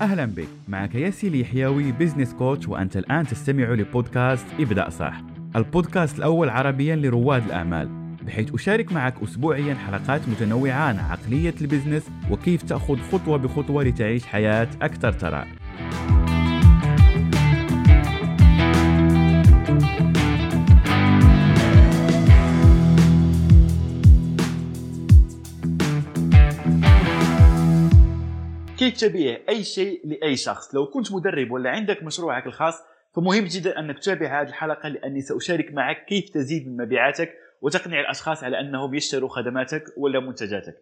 أهلا بك. معك ياسين اليحيوي business coach وأنت الآن تستمع لبودكاست ابدأ صح. البودكاست الأول عربيا لرواد الأعمال بحيث أشارك معك أسبوعيا حلقات متنوعة عن عقلية ال business وكيف تأخذ خطوة بخطوة لتعيش حياة أكثر ثراء تبيع أي شيء لأي شخص. لو كنت مدرب ولا عندك مشروعك الخاص فمهم جدا أنك تتابع هذه الحلقة لأني سأشارك معك كيف تزيد من مبيعاتك وتقنع الأشخاص على أنهم يشتروا خدماتك ولا منتجاتك.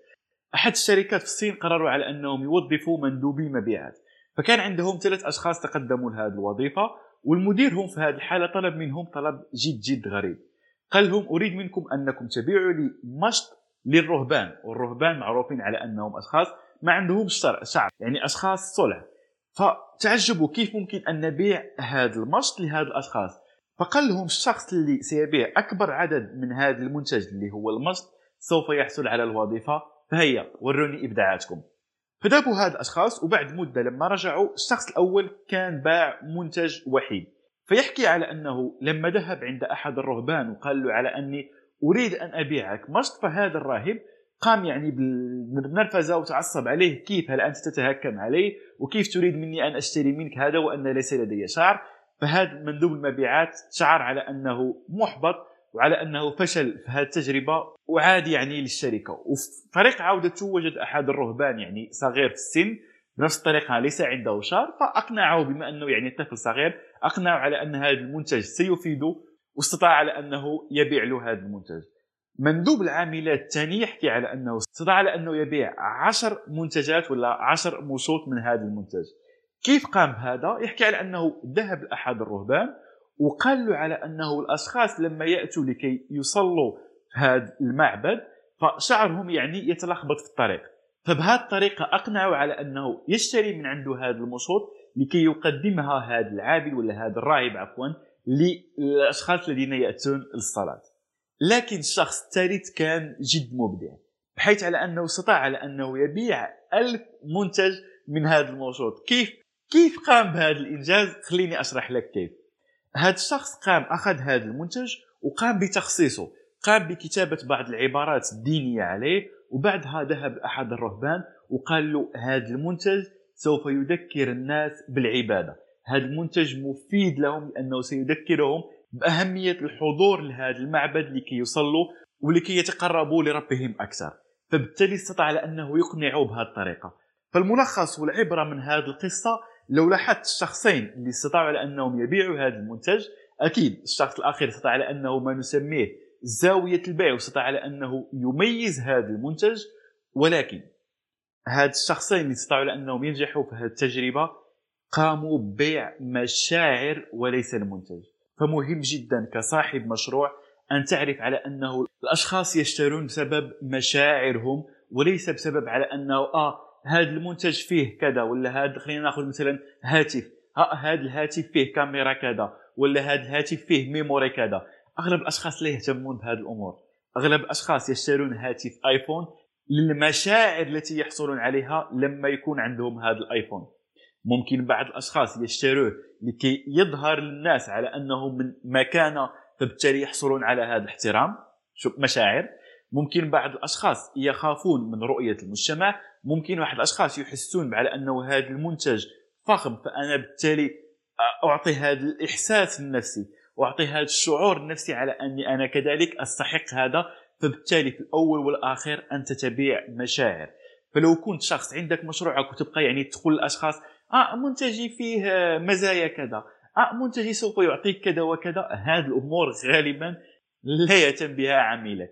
أحد الشركات في الصين قرروا على أنهم يوظفوا مندوبي مبيعات. فكان عندهم ثلاث أشخاص تقدموا لهذه الوظيفة والمدير هم في هذه الحالة طلب منهم طلب جد جد غريب. قال لهم أريد منكم أنكم تبيعوا لي مشط للرهبان. والرهبان معروفين على أنهم أشخاص ما عندهمش شعر يعني أشخاص صلع فتعجبوا كيف ممكن أن نبيع هذا المشط لهذا الأشخاص. فقال لهم الشخص اللي سيبيع أكبر عدد من هذا المنتج اللي هو المشط سوف يحصل على الوظيفة. فهيا وروني إبداعاتكم. فذهبوا هاد الأشخاص وبعد مدة لما رجعوا الشخص الأول كان باع منتج وحيد. فيحكي على أنه لما ذهب عند أحد الرهبان وقال له على أني أريد أن أبيعك مشط فهذا الراهب قام يعني بالنرفزه وتعصب عليه كيف هل أنت تتهكم علي وكيف تريد مني أن أشتري منك هذا وأن ليس لدي شعر. فهذا مندوب المبيعات شعر على أنه محبط وعلى أنه فشل في هذه التجربة وعاد يعني للشركة. وفي طريق عودته وجد أحد الرهبان يعني صغير في السن بنفس الطريقة ليس عنده شعر فأقنعه بما أنه يعني طفل صغير أقنعه على أن هذا المنتج سيفيده واستطاع على أنه يبيع له هذا المنتج. مندوب العاملات الثاني يحكي على أنه استطاع على أنه يبيع عشر منتجات ولا عشر مشوط من هذا المنتج. كيف قام بهذا؟ يحكي على أنه ذهب لأحد الرهبان وقال له على أنه الأشخاص لما يأتوا لكي يصلوا في هذا المعبد فشعرهم يعني يتلخبط في الطريق. فبهذه الطريقة أقنعوا على أنه يشتري من عنده هذا المشوط لكي يقدمها هذا العابد ولا هذا الراهب عفوا للأشخاص الذين يأتون للصلاة. لكن الشخص الثالث كان جد مبدع بحيث على أنه استطاع على أنه يبيع ألف منتج من هذا الموجود كيف كيف قام بهذا الإنجاز؟ خليني أشرح لك كيف. هذا الشخص قام أخذ هذا المنتج وقام بتخصيصه قام بكتابة بعض العبارات الدينية عليه وبعدها ذهب أحد الرهبان وقال له هذا المنتج سوف يذكر الناس بالعبادة. هذا المنتج مفيد لهم لأنه سيذكرهم بأهمية الحضور لهذا المعبد لكي يصلوا ولكي يتقربوا لربهم أكثر فبالتالي استطاع على انه يقنعوا بهذه الطريقة. فالملخص والعبرة من هذه القصة لو لاحظت الشخصين اللي استطاعوا على انهم يبيعوا هذا المنتج أكيد الشخص الاخير استطاع على انه ما نسميه زاوية البيع واستطاع على انه يميز هذا المنتج ولكن هاد الشخصين اللي استطاعوا على انهم ينجحوا في هذه التجربة قاموا ببيع مشاعر وليس المنتج. فمهم جدا كصاحب مشروع أن تعرف على أنه الأشخاص يشترون بسبب مشاعرهم وليس بسبب على أنه آه هذا المنتج فيه كذا ولا هذا خلينا نأخذ مثلا هاتف آه هذا الهاتف فيه كاميرا كذا ولا هذا الهاتف فيه ميموري كذا. أغلب الأشخاص لا يهتمون بهذه الأمور. أغلب الأشخاص يشترون هاتف آيفون للمشاعر التي يحصلون عليها لما يكون عندهم هذا الآيفون. ممكن بعض الأشخاص يشتروه لكي يظهر للناس على أنه من مكانة فبالتالي يحصلون على هذا الاحترام. مشاعر. ممكن بعض الأشخاص يخافون من رؤية المجتمع. ممكن واحد الأشخاص يحسون على أنه هذا المنتج فخم فأنا بالتالي أعطي هذا الإحساس النفسي وأعطي هذا الشعور النفسي على أني أنا كذلك أستحق هذا. فبالتالي في الأول والاخير أنت تبيع مشاعر. فلو كنت شخص عندك مشروعك وتبقى يعني تقول للأشخاص آه منتجي فيه مزايا كذا. آه منتجي سوف يعطيك كذا وكذا. هذه الأمور غالبا لا يتم بها عميلك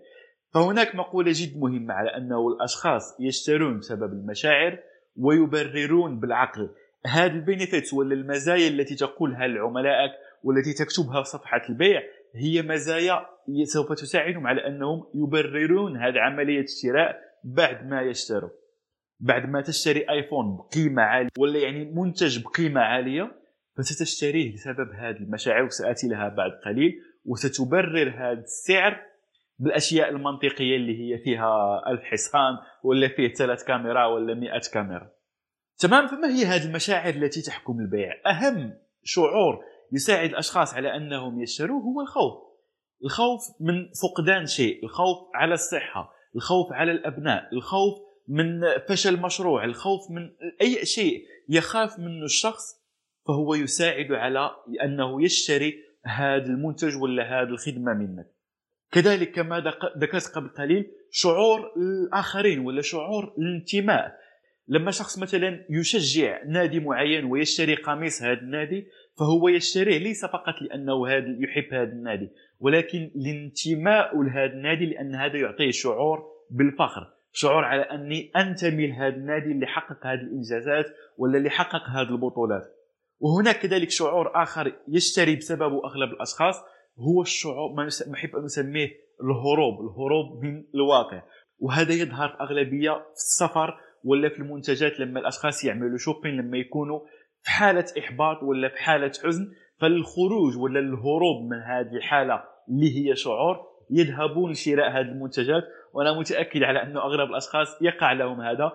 فهناك مقولة جد مهمة على أنه الأشخاص يشترون بسبب المشاعر ويبررون بالعقل. هذه البينيفيتس ولا المزايا التي تقولها لعملائك والتي تكتبها في صفحة البيع هي مزايا سوف تساعدهم على أنهم يبررون هذه عملية الشراء بعد ما يشتروا. بعد ما تشتري آيفون بقيمة عالية ولا يعني منتج بقيمة عالية فستشتريه بسبب هذه المشاعر وسآتي لها بعد قليل وستبرر هذا السعر بالأشياء المنطقية اللي هي فيها ألف حصان ولا فيه ثلاث كاميرا ولا مئة كاميرا. تمام؟ فما هي هذه المشاعر التي تحكم البيع؟ أهم شعور يساعد الأشخاص على أنهم يشتروا هو الخوف. الخوف من فقدان شيء الخوف على الصحة الخوف على الأبناء الخوف من فشل مشروع الخوف من أي شيء يخاف منه الشخص فهو يساعد على أنه يشتري هذا المنتج ولا هذه الخدمة منك. كذلك كما ذكرت قبل قليل شعور الآخرين ولا شعور الانتماء. لما شخص مثلا يشجع نادي معين ويشتري قميص هذا النادي فهو يشتريه ليس فقط لأنه هذا يحب هذا النادي ولكن لانتماء لهذا النادي لأن هذا يعطيه شعور بالفخر. شعور على أني أنتمي لهذا النادي اللي حقق هذه الإنجازات ولا اللي حقق هذه البطولات. وهناك كذلك شعور آخر يشتري بسببه أغلب الأشخاص هو الشعور ما نحب أن نسميه الهروب الهروب من الواقع. وهذا يظهر في أغلبية في السفر ولا في المنتجات لما الأشخاص يعملوا شوبين لما يكونوا في حالة إحباط ولا في حالة حزن فالخروج ولا الهروب من هذه الحالة اللي هي شعور يذهبون لشراء هذه المنتجات وأنا متأكد على أنه اغلب الأشخاص يقع لهم هذا.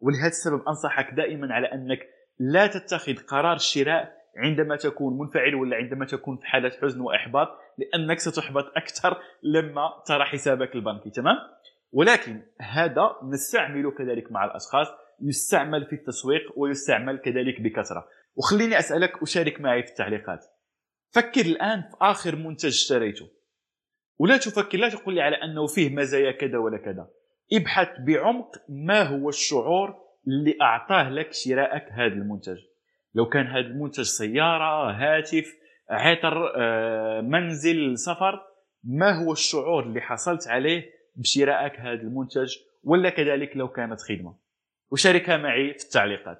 ولهذا السبب أنصحك دائما على أنك لا تتخذ قرار الشراء عندما تكون منفعل ولا عندما تكون في حالة حزن وإحباط لأنك ستحبط أكثر لما ترى حسابك البنكي تمام؟ ولكن هذا نستعمله كذلك مع الأشخاص يستعمل في التسويق ويستعمل كذلك بكثرة. وخليني أسألك وشارك معي في التعليقات. فكر الآن في آخر منتج اشتريته. ولا تفكر لا تقول لي على أنه فيه مزايا كذا ولا كذا. ابحث بعمق ما هو الشعور اللي أعطاه لك شراءك هذا المنتج. لو كان هذا المنتج سيارة هاتف عطر آه، منزل سفر ما هو الشعور اللي حصلت عليه بشرائك هذا المنتج؟ ولا كذلك لو كانت خدمة. وشاركها معي في التعليقات.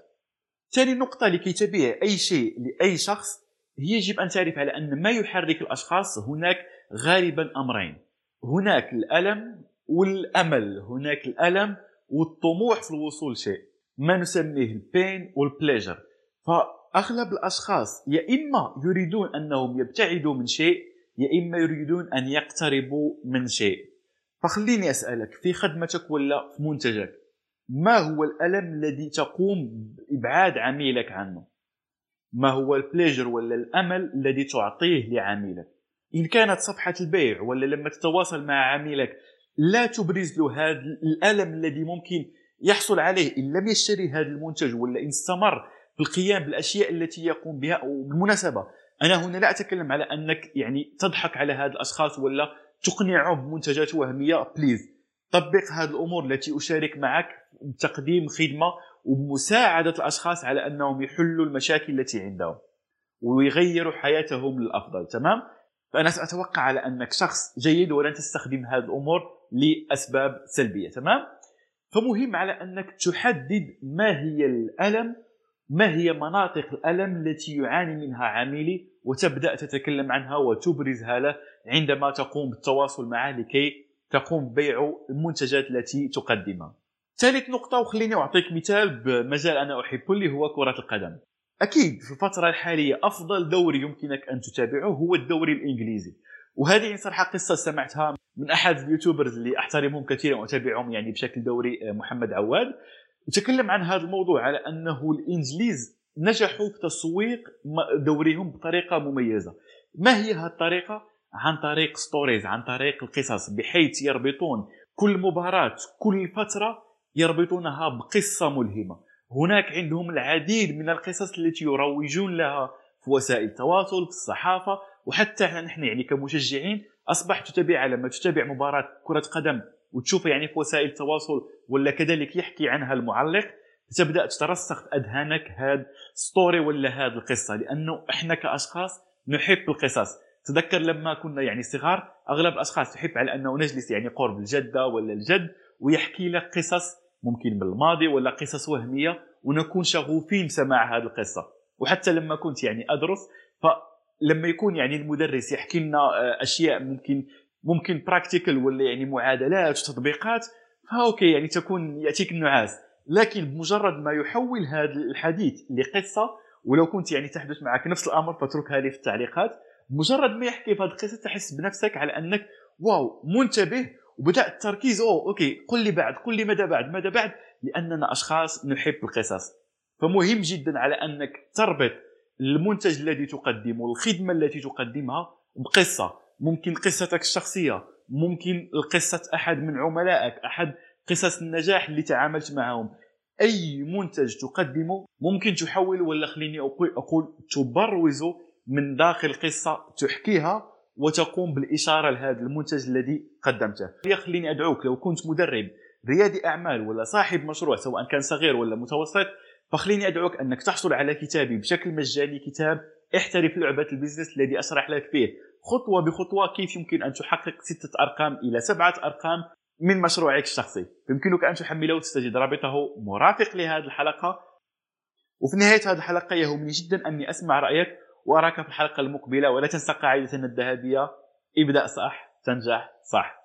ثاني نقطة لكي تبيع أي شيء لأي شخص يجب أن تعرف على أن ما يحرك الأشخاص هناك غالبا أمرين. هناك الألم والأمل هناك الألم والطموح في الوصول لشيء ما نسميه ال pain وال pleasure فأغلب الأشخاص يا إما يريدون أنهم يبتعدوا من شيء يا إما يريدون أن يقتربوا من شيء. فخليني أسألك في خدمتك ولا في منتجك؟ ما هو الألم الذي تقوم بإبعاد عميلك عنه؟ ما هو ال pleasure ولا الأمل الذي تعطيه لعميلك؟ إن كانت صفحة البيع ولا لما تتواصل مع عميلك لا تبرز له هذا الألم الذي ممكن يحصل عليه. إن لم يشتري هذا المنتج ولا إن استمر في القيام بالأشياء التي يقوم بها وبالمناسبة أنا هنا لا أتكلم على أنك يعني تضحك على هذا الأشخاص ولا تقنعهم بمنتجات وهمية. بليز طبق هذه الأمور التي أشارك معك بتقديم خدمة ومساعدة الأشخاص على أنهم يحلوا المشاكل التي عندهم ويغيروا حياتهم للأفضل. تمام؟ فأنا سأتوقع على أنك شخص جيد ولن تستخدم هذه الأمور لأسباب سلبية تمام؟ فمهم على أنك تحدد ما هي الألم ما هي مناطق الألم التي يعاني منها عميلي وتبدأ تتكلم عنها وتبرزها له عندما تقوم بالتواصل معه لكي تقوم ببيع المنتجات التي تقدمها ثالث نقطة وخليني أعطيك مثال بمجال أنا أحبه اللي هو كرة القدم أكيد في الفترة الحالية أفضل دوري يمكنك أن تتابعه هو الدوري الإنجليزي. وهذه صراحة قصة سمعتها من أحد ال YouTubers اللي أحترمهم كثيرا وأتابعهم يعني بشكل دوري محمد عواد. وتكلم عن هذا الموضوع على أنه الإنجليز نجحوا في تسويق دوريهم بطريقة مميزة. ما هي هذه الطريقة؟ عن طريق stories عن طريق القصص بحيث يربطون كل مباراة كل فترة يربطونها بقصة ملهمة. هناك عندهم العديد من القصص التي يروجون لها في وسائل التواصل في الصحافة وحتى نحن يعني كمشجعين أصبح تتابع لما تتابع مباراة كرة قدم وتشوف يعني في وسائل التواصل ولا كذلك يحكي عنها المعلق تبدأ تترسخ في أذهانك هاد ستوري ولا هاد القصة. لأنه إحنا كأشخاص نحب القصص. تذكر لما كنا يعني صغار أغلب الأشخاص تحب على أنه نجلس يعني قرب الجدة ولا الجد ويحكي لك قصص ممكن بالماضي ولا قصص وهمية ونكون شغوفين بسماع هذه القصة. وحتى لما كنت يعني أدرس فلما يكون يعني المدرس يحكي لنا آه، أشياء ممكن ممكن practical ولا يعني معادلات وتطبيقات ف okay يعني تكون يأتيك النعاس. لكن بمجرد ما يحول هذا الحديث لقصة ولو كنت يعني تحدث معك نفس الأمر فاتركها لي في التعليقات مجرد ما يحكي في هذه القصة تحس بنفسك على أنك wow منتبه وبدأ التركيز oh okay قل لي بعد قل لي ماذا بعد ماذا بعد لأننا أشخاص نحب القصص. فمهم جدا على أنك تربط المنتج الذي تقدمه الخدمة التي تقدمها بقصة. ممكن قصتك الشخصية ممكن قصة أحد من عملائك أحد قصص النجاح اللي تعاملت معهم. أي منتج تقدمه ممكن تحول ولا خليني أقول تبروزه من داخل قصة تحكيها وتقوم بالإشارة لهذا المنتج الذي قدمته. خليني أدعوك لو كنت مدرب ريادي أعمال ولا صاحب مشروع سواء كان صغير ولا متوسط فخليني أدعوك أنك تحصل على كتابي بشكل مجاني كتاب احترف لعبة البيزنس الذي أشرح لك فيه. خطوة بخطوة كيف يمكن أن تحقق ستة أرقام إلى سبعة أرقام من مشروعك الشخصي. يمكنك أن تحمله وتستجد رابطه مرافق لهذه الحلقة. وفي نهاية هذه الحلقة يهمني جدا أني أسمع رأيك واراك في الحلقة المقبلة ولا تنسى قاعدتنا الذهبية. ابدأ صح تنجح صح.